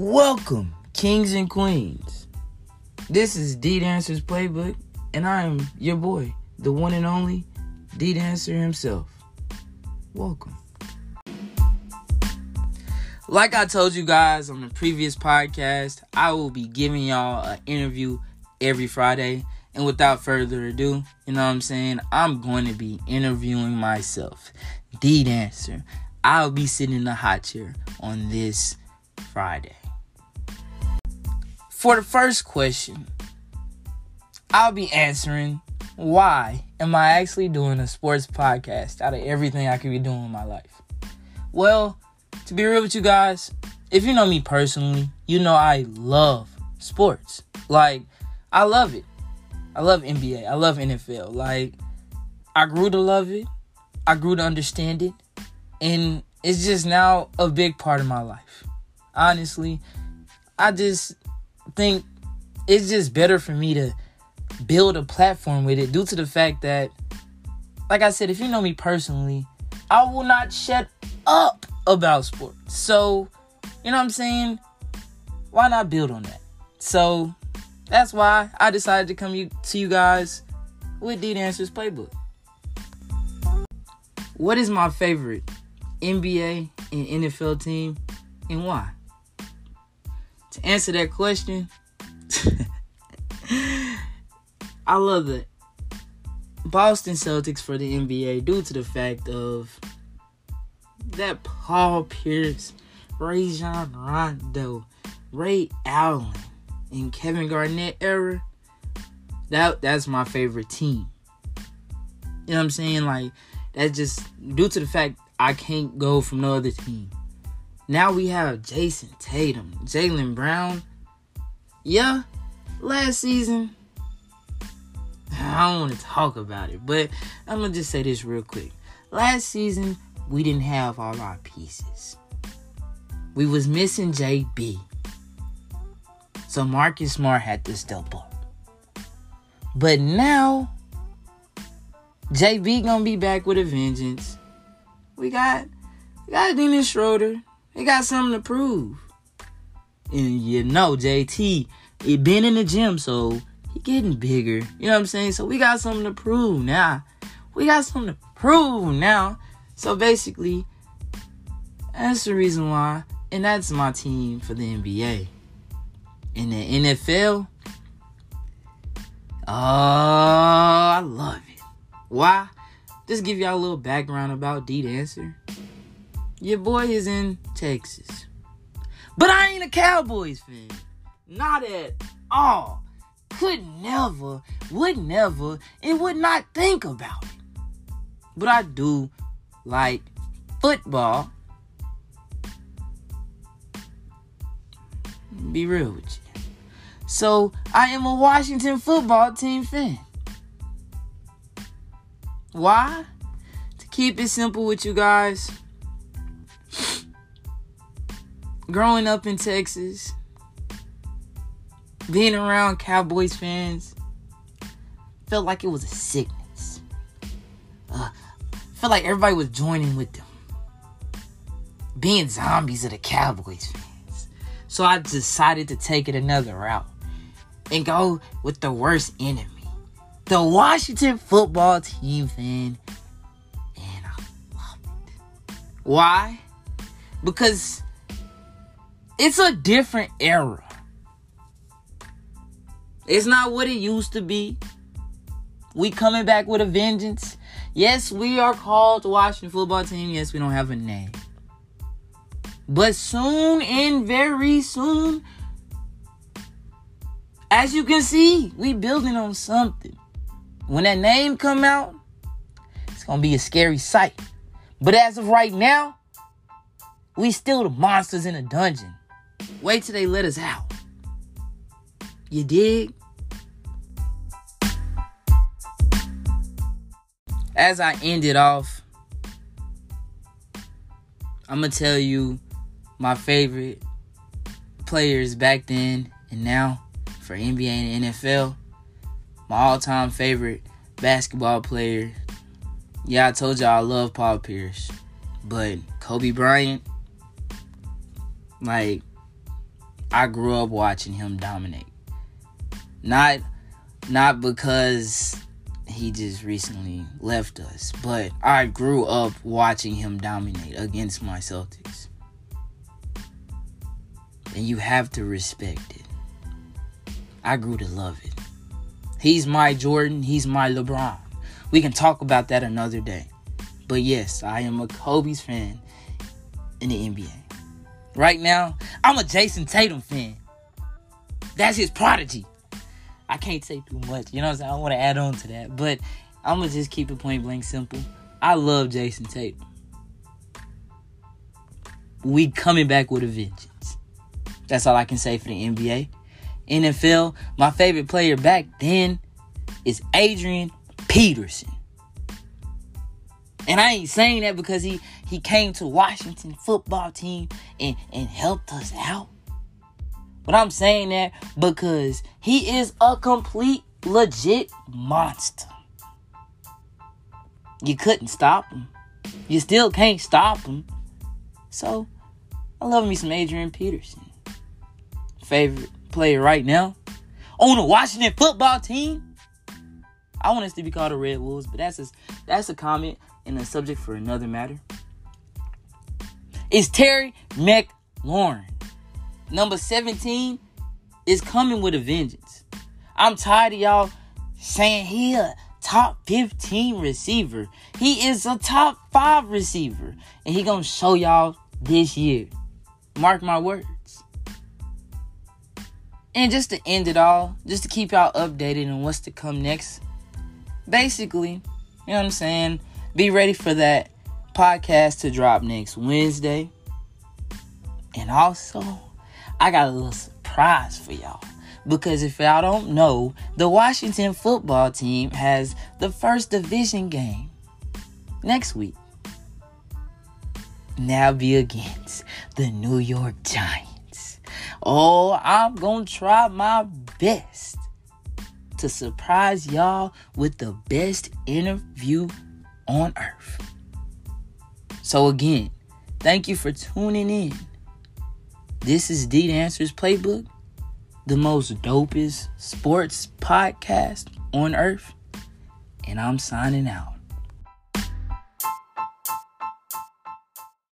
Welcome, kings and queens. This is D Dancer's Playbook, and I am your boy, the one and only D Dancer himself. Welcome. Like I told you guys on the previous podcast, I will be giving y'all an interview every Friday. And without further ado, you know what I'm saying? I'm going to be interviewing myself, D Dancer. I'll be sitting in the hot chair on this Friday. For the first question, I'll be answering why am I actually doing a sports podcast out of everything I could be doing in my life? Well, to be real with you guys, if you know me personally, you know I love sports. Like, I love it. I love NBA. I love NFL. Like, I grew to love it. I grew to understand it. And it's just now a big part of my life. Honestly, I just think it's just better for me to build a platform with it due to the fact that, like I said, if you know me personally, I will not shut up about sports. So, you know what I'm saying? Why not build on that? So, that's why I decided to come to you guys with D Dancer's Playbook. What is my favorite NBA and NFL team and why? To answer that question, I love the Boston Celtics for the NBA due to the fact of that Paul Pierce, Rajon Rondo, Ray Allen, and Kevin Garnett era. That that's my favorite team. You know what I'm saying? Like that's just due to the fact I can't go from no other team. Now we have Jayson Tatum, Jaylen Brown. Yeah, last season, I don't want to talk about it, but I'm gonna just say this real quick. Last season, we didn't have all our pieces. We was missing JB. So Marcus Smart had to step up. But now, JB gonna be back with a vengeance. We got we got Dennis Schroeder. He got something to prove. And you know, JT, he been in the gym, so he getting bigger. You know what I'm saying? So we got something to prove now. We got something to prove now. So basically, that's the reason why. And that's my team for the NBA. In the NFL, oh, I love it. Why? Just give y'all a little background about D Dancer. Your boy is in Texas. But I ain't a Cowboys fan. Not at all. Could never, would never, and would not think about it. But I do like football. Be real with you. So I am a Washington football team fan. Why? To keep it simple with you guys. Growing up in Texas, being around Cowboys fans, felt like it was a sickness. Uh, felt like everybody was joining with them. Being zombies of the Cowboys fans. So I decided to take it another route and go with the worst enemy the Washington football team fan. Why? Because it's a different era. It's not what it used to be. We coming back with a vengeance. Yes, we are called the Washington football team. Yes, we don't have a name. But soon and very soon, as you can see, we building on something. When that name come out, it's gonna be a scary sight. But as of right now, we still the monsters in a dungeon. Wait till they let us out. You dig? As I end it off, I'm gonna tell you my favorite players back then and now for NBA and NFL. My all-time favorite basketball player. Yeah, I told y'all I love Paul Pierce, but Kobe Bryant, like I grew up watching him dominate. Not not because he just recently left us, but I grew up watching him dominate against my Celtics. And you have to respect it. I grew to love it. He's my Jordan, he's my LeBron. We can talk about that another day. But yes, I am a Kobe's fan in the NBA. Right now, I'm a Jayson Tatum fan. That's his prodigy. I can't say too much. You know what I'm saying? I want to add on to that. But I'm going to just keep it point blank simple. I love Jayson Tatum. We coming back with a vengeance. That's all I can say for the NBA. NFL, my favorite player back then is Adrian Peterson. And I ain't saying that because he he came to Washington football team and, and helped us out. But I'm saying that because he is a complete legit monster. You couldn't stop him. You still can't stop him. So I love me some Adrian Peterson. Favorite player right now on the Washington football team. I want us to be called the Red Wolves, but that's a, that's a comment and a subject for another matter. Is Terry McLaurin. Number 17 is coming with a vengeance. I'm tired of y'all saying he a top 15 receiver. He is a top 5 receiver. And he gonna show y'all this year. Mark my words. And just to end it all, just to keep y'all updated on what's to come next. Basically, you know what I'm saying? Be ready for that podcast to drop next Wednesday. And also, I got a little surprise for y'all. Because if y'all don't know, the Washington football team has the first division game next week. Now be against the New York Giants. Oh, I'm gonna try my best to surprise y'all with the best interview on earth. So, again, thank you for tuning in. This is D Dancer's Playbook, the most dopest sports podcast on earth. And I'm signing out.